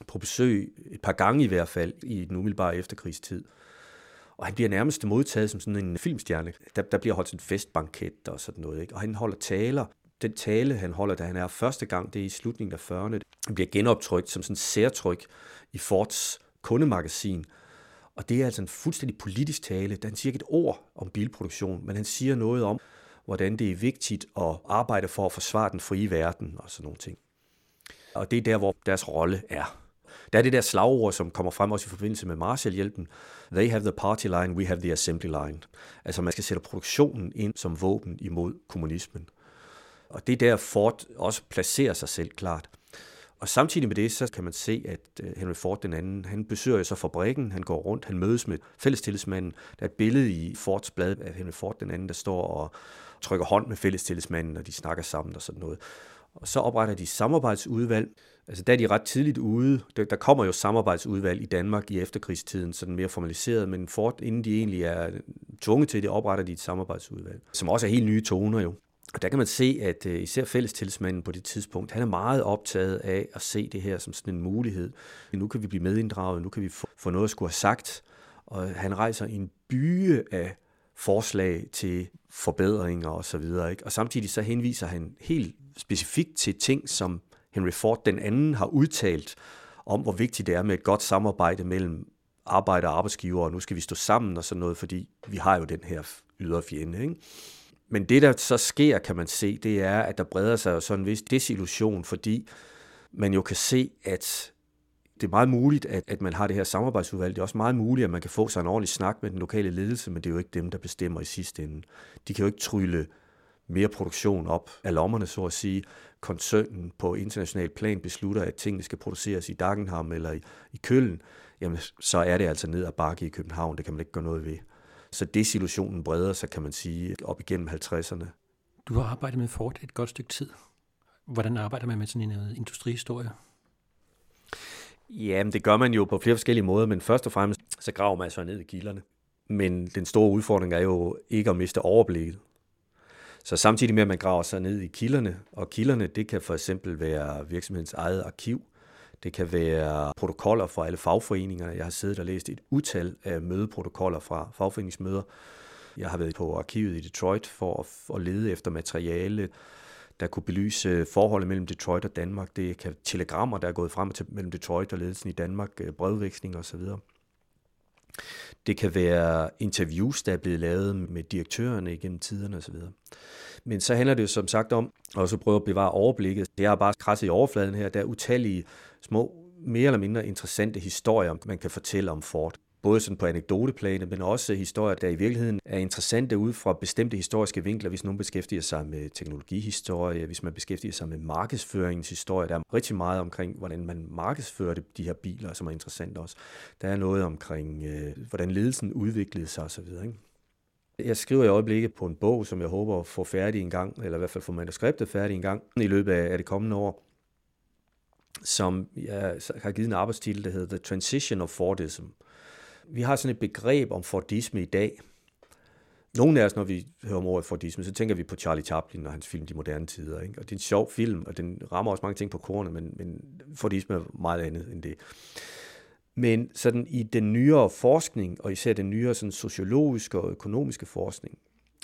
på besøg et par gange i hvert fald i den umiddelbare efterkrigstid. Og han bliver nærmest modtaget som sådan en filmstjerne. Der, der bliver holdt en festbanket og sådan noget. Ikke? Og han holder taler. Den tale, han holder, da han er første gang, det er i slutningen af 40'erne. Den bliver genoptrykt som sådan en særtryk i Fords kundemagasin. Og det er altså en fuldstændig politisk tale. Han siger ikke et ord om bilproduktion, men han siger noget om, hvordan det er vigtigt at arbejde for at forsvare den frie verden og sådan nogle ting. Og det er der, hvor deres rolle er. Der er det der slagord, som kommer frem også i forbindelse med Marshallhjælpen. They have the party line, we have the assembly line. Altså man skal sætte produktionen ind som våben imod kommunismen. Og det er der Ford også placerer sig selv klart. Og samtidig med det, så kan man se, at øh, Henry Ford den anden, han besøger så fabrikken, han går rundt, han mødes med fællestillidsmanden. Der er et billede i Fords blad af Henry Ford den anden, der står og trykker hånd med fællestillidsmanden, og de snakker sammen og sådan noget. Og så opretter de samarbejdsudvalg. Altså der er de ret tidligt ude. Der, der kommer jo samarbejdsudvalg i Danmark i efterkrigstiden, sådan mere formaliseret, men Ford, inden de egentlig er tvunget til det, opretter de et samarbejdsudvalg, som også er helt nye toner jo. Og der kan man se, at øh, især fællestilsmanden på det tidspunkt, han er meget optaget af at se det her som sådan en mulighed. Nu kan vi blive medinddraget, nu kan vi få, få noget at skulle have sagt. Og han rejser en byge af forslag til forbedringer og så videre. Ikke? Og samtidig så henviser han helt specifikt til ting, som Henry Ford den anden har udtalt om, hvor vigtigt det er med et godt samarbejde mellem arbejder og arbejdsgiver, og nu skal vi stå sammen og sådan noget, fordi vi har jo den her ydre fjende. Ikke? Men det, der så sker, kan man se, det er, at der breder sig jo sådan en vis desillusion, fordi man jo kan se, at det er meget muligt, at, at man har det her samarbejdsudvalg. Det er også meget muligt, at man kan få sig en ordentlig snak med den lokale ledelse, men det er jo ikke dem, der bestemmer i sidste ende. De kan jo ikke trylle mere produktion op af lommerne, så at sige. Koncernen på international plan beslutter, at tingene skal produceres i Dagenham eller i, i Køln, jamen så er det altså ned ad bakke i København. Det kan man ikke gøre noget ved. Så desillusionen breder sig, kan man sige, op igennem 50'erne. Du har arbejdet med Ford et godt stykke tid. Hvordan arbejder man med sådan en industrihistorie? Jamen, det gør man jo på flere forskellige måder, men først og fremmest, så graver man sig ned i kilderne. Men den store udfordring er jo ikke at miste overblikket. Så samtidig med, at man graver sig ned i kilderne, og kilderne, det kan for eksempel være virksomhedens eget arkiv, det kan være protokoller fra alle fagforeningerne. Jeg har siddet og læst et utal af mødeprotokoller fra fagforeningsmøder. Jeg har været på arkivet i Detroit for at lede efter materiale, der kunne belyse forholdet mellem Detroit og Danmark. Det kan telegrammer, der er gået frem og til mellem Detroit og ledelsen i Danmark, øh, brevveksling osv. Det kan være interviews, der er blevet lavet med direktørerne igennem tiderne osv. Men så handler det jo som sagt om at også prøve at bevare overblikket. Det har bare krasset i overfladen her. Der er utallige små, mere eller mindre interessante historier, man kan fortælle om Ford både sådan på anekdoteplanet, men også historier, der i virkeligheden er interessante ud fra bestemte historiske vinkler, hvis nogen beskæftiger sig med teknologihistorie, hvis man beskæftiger sig med markedsføringens historie. Der er rigtig meget omkring, hvordan man markedsførte de her biler, som er interessant også. Der er noget omkring, øh, hvordan ledelsen udviklede sig osv. Ikke? Jeg skriver i øjeblikket på en bog, som jeg håber at få færdig en gang, eller i hvert fald få manuskriptet færdig en gang i løbet af det kommende år, som jeg har givet en arbejdstitel, der hedder The Transition of Fordism. Vi har sådan et begreb om Fordisme i dag. Nogle af os, når vi hører om ordet Fordisme, så tænker vi på Charlie Chaplin og hans film De Moderne Tider. Ikke? Og det er en sjov film, og den rammer også mange ting på kornet, men, men Fordisme er meget andet end det. Men sådan i den nyere forskning, og især den nyere sådan sociologiske og økonomiske forskning,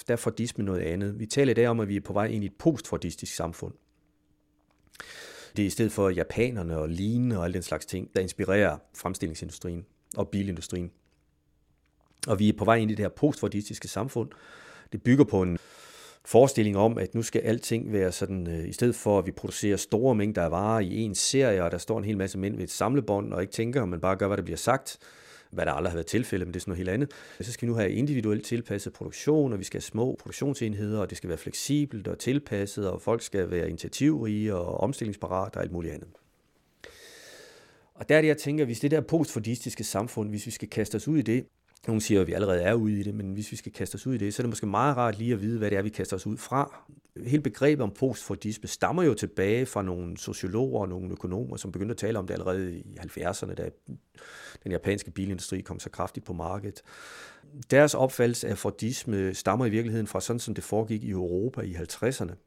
der er Fordisme noget andet. Vi taler i dag om, at vi er på vej ind i et postfordistisk samfund. Det er i stedet for japanerne og lignende og alle den slags ting, der inspirerer fremstillingsindustrien og bilindustrien. Og vi er på vej ind i det her postfordistiske samfund. Det bygger på en forestilling om, at nu skal alting være sådan, øh, i stedet for at vi producerer store mængder af varer i en serie, og der står en hel masse mænd ved et samlebånd, og ikke tænker, men bare gør, hvad der bliver sagt, hvad der aldrig har været tilfældet, men det er sådan noget helt andet. Så skal vi nu have individuelt tilpasset produktion, og vi skal have små produktionsenheder, og det skal være fleksibelt og tilpasset, og folk skal være initiativrige og omstillingsparate og alt muligt andet. Og der er det, jeg tænker, hvis det der postfordistiske samfund, hvis vi skal kaste os ud i det, nogle siger, at vi allerede er ude i det, men hvis vi skal kaste os ud i det, så er det måske meget rart lige at vide, hvad det er, vi kaster os ud fra. Hele begrebet om postfordisme stammer jo tilbage fra nogle sociologer og nogle økonomer, som begyndte at tale om det allerede i 70'erne, da den japanske bilindustri kom så kraftigt på markedet. Deres opfattelse af fordisme stammer i virkeligheden fra sådan, som det foregik i Europa i 50'erne.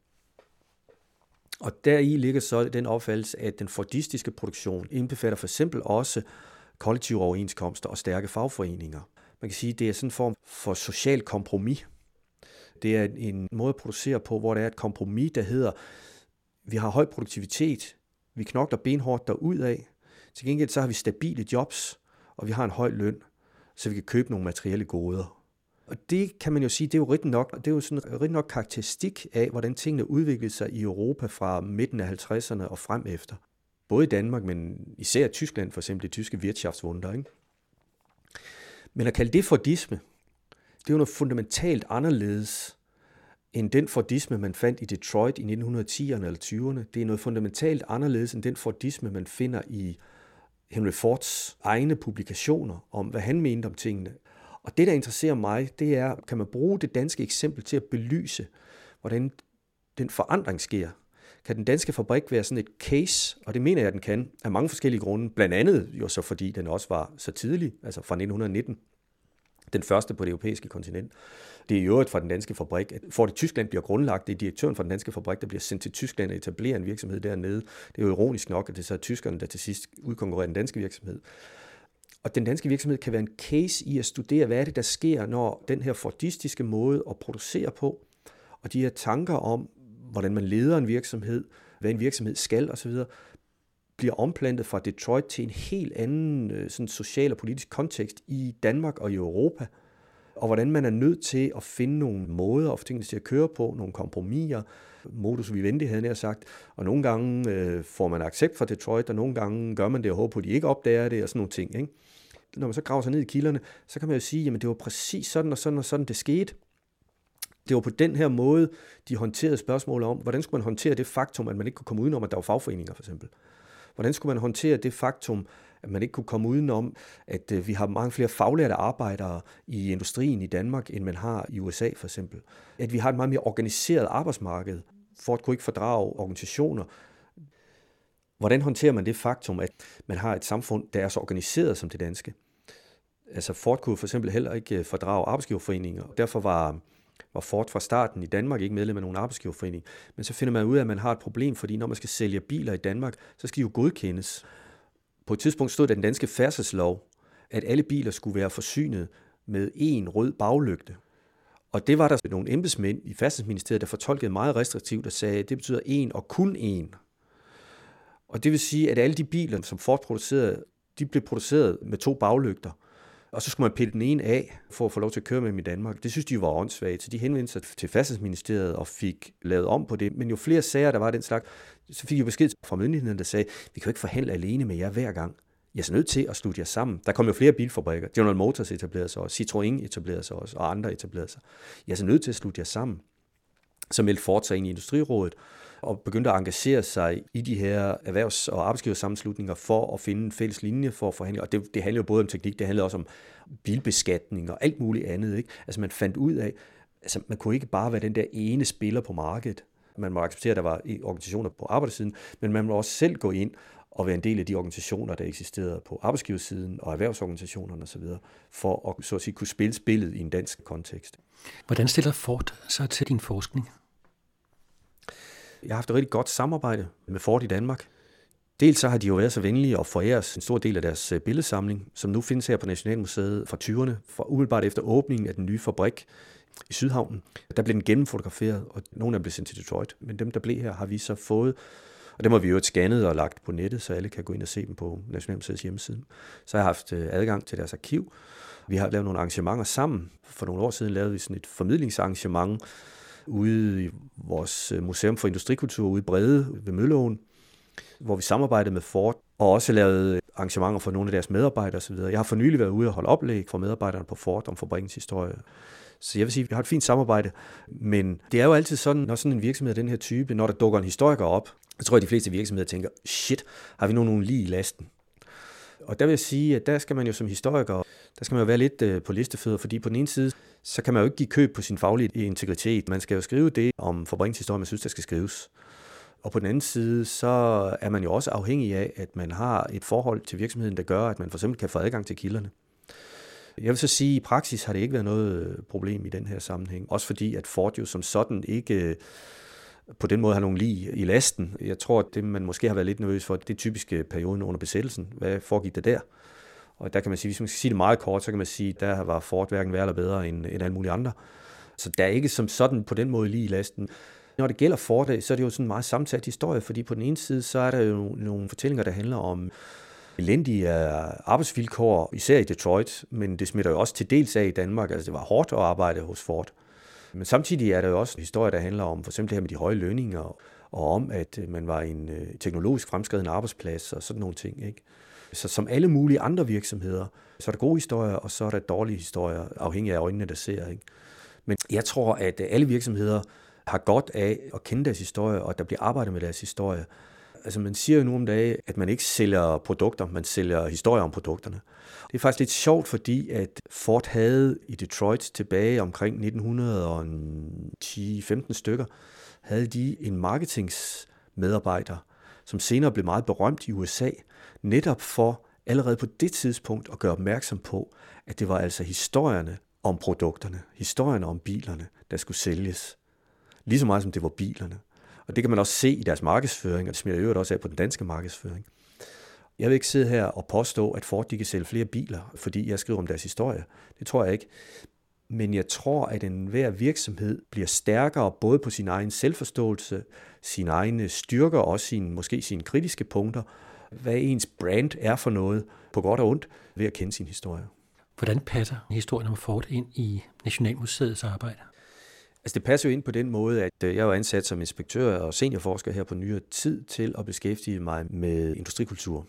Og deri ligger så den opfattelse, at den fordistiske produktion indbefatter for eksempel også kollektive overenskomster og stærke fagforeninger. Man kan sige, at det er sådan en form for social kompromis. Det er en måde at producere på, hvor der er et kompromis, der hedder, vi har høj produktivitet, vi knokler benhårdt derudad, Til gengæld så har vi stabile jobs, og vi har en høj løn, så vi kan købe nogle materielle goder. Og det kan man jo sige, det er jo rigtig nok, det er jo sådan rigtig nok karakteristik af, hvordan tingene udviklede sig i Europa fra midten af 50'erne og frem efter. Både i Danmark, men især i Tyskland, for eksempel det tyske Wirtschaftswunder. Ikke? Men at kalde det fordisme, det er jo noget fundamentalt anderledes end den fordisme, man fandt i Detroit i 1910'erne eller 20'erne. Det er noget fundamentalt anderledes end den fordisme, man finder i Henry Fords egne publikationer om, hvad han mente om tingene. Og det, der interesserer mig, det er, kan man bruge det danske eksempel til at belyse, hvordan den forandring sker. Kan den danske fabrik være sådan et case, og det mener jeg, den kan, af mange forskellige grunde. Blandt andet jo så fordi den også var så tidlig, altså fra 1919, den første på det europæiske kontinent. Det er i øvrigt fra den danske fabrik, at for det Tyskland bliver grundlagt, det er direktøren for den danske fabrik, der bliver sendt til Tyskland og etablerer en virksomhed dernede. Det er jo ironisk nok, at det så er tyskerne, der til sidst udkonkurrerer den danske virksomhed. Og den danske virksomhed kan være en case i at studere, hvad er det, der sker, når den her fordistiske måde at producere på, og de her tanker om, hvordan man leder en virksomhed, hvad en virksomhed skal osv., bliver omplantet fra Detroit til en helt anden øh, sådan social og politisk kontekst i Danmark og i Europa. Og hvordan man er nødt til at finde nogle måder og tingene til at køre på, nogle kompromiser, modus vivendi havde jeg sagt. Og nogle gange øh, får man accept fra Detroit, og nogle gange gør man det og håber på, at de ikke opdager det og sådan nogle ting. Ikke? Når man så graver sig ned i kilderne, så kan man jo sige, jamen det var præcis sådan og sådan og sådan, det skete. Det var på den her måde, de håndterede spørgsmålet om, hvordan skulle man håndtere det faktum, at man ikke kunne komme udenom, at der var fagforeninger for eksempel. Hvordan skulle man håndtere det faktum, at man ikke kunne komme udenom, at øh, vi har mange flere faglærte arbejdere i industrien i Danmark, end man har i USA for eksempel. At vi har et meget mere organiseret arbejdsmarked. Ford kunne ikke fordrage organisationer. Hvordan håndterer man det faktum, at man har et samfund, der er så organiseret som det danske? Altså Ford kunne for eksempel heller ikke øh, fordrage arbejdsgiverforeninger. Derfor var var Ford fra starten i Danmark ikke medlem af nogen arbejdsgiverforening. Men så finder man ud af, at man har et problem, fordi når man skal sælge biler i Danmark, så skal de jo godkendes. På et tidspunkt stod der den danske færdselslov, at alle biler skulle være forsynet med en rød baglygte. Og det var der nogle embedsmænd i Færdselsministeriet, der fortolkede meget restriktivt og sagde, at det betyder en og kun en. Og det vil sige, at alle de biler, som Ford producerede, de blev produceret med to baglygter og så skulle man pille den ene af, for at få lov til at køre med dem i Danmark. Det synes de var åndssvagt, så de henvendte sig til Færdselsministeriet og fik lavet om på det. Men jo flere sager, der var den slags, så fik jeg besked fra myndighederne, der sagde, vi kan jo ikke forhandle alene med jer hver gang. Jeg er så nødt til at slutte jer sammen. Der kom jo flere bilfabrikker. General Motors etablerede sig også, Citroën etablerede sig også, og andre etablerede sig. Jeg er så nødt til at slutte jer sammen. Så meldte Ford sig ind i Industrirådet, og begyndte at engagere sig i de her erhvervs- og arbejdsgiversammenslutninger for at finde en fælles linje for at forhandle. Og det, det handler jo både om teknik, det handler også om bilbeskatning og alt muligt andet. Ikke? Altså man fandt ud af, altså man kunne ikke bare være den der ene spiller på markedet. Man må acceptere, at der var organisationer på arbejdersiden, men man må også selv gå ind og være en del af de organisationer, der eksisterede på arbejdsgiversiden og erhvervsorganisationerne osv., for at, så at sige, kunne spille spillet i en dansk kontekst. Hvordan stiller Ford sig til din forskning? Jeg har haft et rigtig godt samarbejde med Ford i Danmark. Dels så har de jo været så venlige at forære os en stor del af deres øh, billedsamling, som nu findes her på Nationalmuseet fra 20'erne, fra umiddelbart efter åbningen af den nye fabrik i Sydhavnen. Der blev den gennemfotograferet, og nogle af dem blev sendt til Detroit, men dem, der blev her, har vi så fået. Og dem har vi jo scannet og lagt på nettet, så alle kan gå ind og se dem på Nationalmuseets hjemmeside. Så har jeg haft øh, adgang til deres arkiv. Vi har lavet nogle arrangementer sammen. For nogle år siden lavede vi sådan et formidlingsarrangement, ude i vores øh, Museum for Industrikultur ude i Brede ved Mølleåen, hvor vi samarbejdede med Ford og også lavede øh, arrangementer for nogle af deres medarbejdere osv. Jeg har for nylig været ude og holde oplæg for medarbejderne på Ford om fabrikkens historie. Så jeg vil sige, at vi har et fint samarbejde, men det er jo altid sådan, når sådan en virksomhed af den her type, når der dukker en historiker op, så tror jeg, at de fleste virksomheder tænker, shit, har vi nu nogen lige i lasten? Og der vil jeg sige, at der skal man jo som historiker, der skal man jo være lidt øh, på listefødder, fordi på den ene side, så kan man jo ikke give køb på sin faglige integritet. Man skal jo skrive det om fabrikshistorie, man synes, der skal skrives. Og på den anden side, så er man jo også afhængig af, at man har et forhold til virksomheden, der gør, at man for eksempel kan få adgang til kilderne. Jeg vil så sige, at i praksis har det ikke været noget problem i den her sammenhæng. Også fordi, at Ford jo som sådan ikke øh, på den måde har nogen lige i lasten. Jeg tror, at det, man måske har været lidt nervøs for, det er typiske perioden under besættelsen. Hvad foregik der der? Og der kan man sige, hvis man skal sige det meget kort, så kan man sige, der var Ford hverken værre eller bedre end, end alle mulige andre. Så der er ikke som sådan på den måde lige i lasten. Når det gælder Ford, så er det jo sådan en meget sammensat historie, fordi på den ene side, så er der jo nogle fortællinger, der handler om elendige øh, arbejdsvilkår, især i Detroit, men det smitter jo også til dels af i Danmark. Altså det var hårdt at arbejde hos Ford. Men samtidig er der jo også en historie, der handler om for eksempel det her med de høje lønninger, og om, at øh, man var en øh, teknologisk fremskreden arbejdsplads og sådan nogle ting. Ikke? Så som alle mulige andre virksomheder, så er der gode historier, og så er der dårlige historier, afhængig af øjnene, der ser. Ikke? Men jeg tror, at øh, alle virksomheder har godt af at kende deres historie, og at der bliver arbejdet med deres historie. Altså man siger jo nu om dagen, at man ikke sælger produkter, man sælger historier om produkterne. Det er faktisk lidt sjovt, fordi at Ford havde i Detroit tilbage omkring 1910-15 stykker, havde de en marketingsmedarbejder, som senere blev meget berømt i USA, netop for allerede på det tidspunkt at gøre opmærksom på, at det var altså historierne om produkterne, historierne om bilerne, der skulle sælges. Lige så meget som det var bilerne. Og det kan man også se i deres markedsføring, og det smitter jo også af på den danske markedsføring. Jeg vil ikke sidde her og påstå, at Ford de kan sælge flere biler, fordi jeg skriver om deres historie. Det tror jeg ikke. Men jeg tror, at enhver virksomhed bliver stærkere både på sin egen selvforståelse, sine egne styrker og også sine, måske sine kritiske punkter, hvad ens brand er for noget, på godt og ondt, ved at kende sin historie. Hvordan passer historien om Ford ind i Nationalmuseets arbejde? Altså det passer jo ind på den måde, at øh, jeg er ansat som inspektør og seniorforsker her på nyere tid til at beskæftige mig med industrikultur.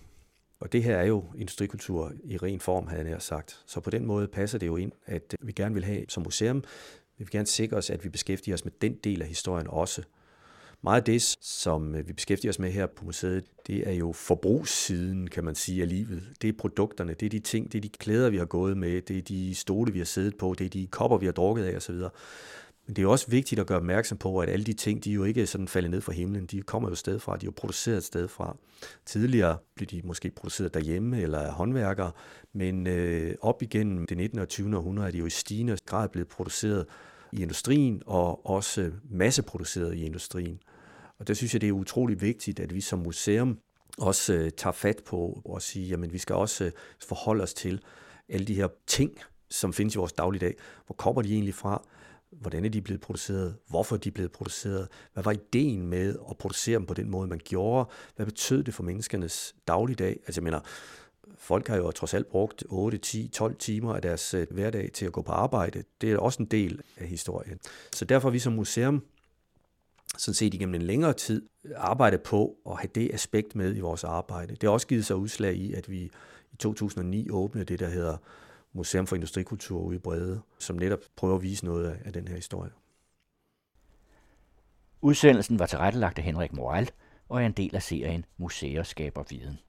Og det her er jo industrikultur i ren form, havde jeg sagt. Så på den måde passer det jo ind, at vi gerne vil have som museum, vi vil gerne sikre os, at vi beskæftiger os med den del af historien også. Meget af det, som øh, vi beskæftiger os med her på museet, det er jo forbrugssiden, kan man sige, af livet. Det er produkterne, det er de ting, det er de klæder, vi har gået med, det er de stole, vi har siddet på, det er de kopper, vi har drukket af osv. Men det er også vigtigt at gøre opmærksom på, at alle de ting, de jo ikke sådan faldet ned fra himlen. De kommer jo et sted fra, de er jo produceret et sted fra. Tidligere blev de måske produceret derhjemme eller af håndværkere, men øh, op igennem det 19. og 20. århundrede er de jo i stigende grad blevet produceret i industrien og også masseproduceret i industrien. Og der synes jeg, det er utrolig vigtigt, at vi som museum også øh, tager fat på og siger, jamen vi skal også øh, forholde os til alle de her ting, som findes i vores dagligdag. Hvor kommer de egentlig fra? hvordan er de blevet produceret, hvorfor er de blevet produceret, hvad var ideen med at producere dem på den måde, man gjorde, hvad betød det for menneskernes dagligdag, altså jeg mener, folk har jo trods alt brugt 8, 10, 12 timer af deres øh, hverdag til at gå på arbejde, det er også en del af historien. Så derfor har vi som museum sådan set igennem en længere tid arbejdet på at have det aspekt med i vores arbejde. Det har også givet sig udslag i, at vi i 2009 åbnede det, der hedder Museum for Industrikultur ude i Brede, som netop prøver at vise noget af den her historie. Udsendelsen var tilrettelagt af Henrik Moral og er en del af serien Museer skaber viden.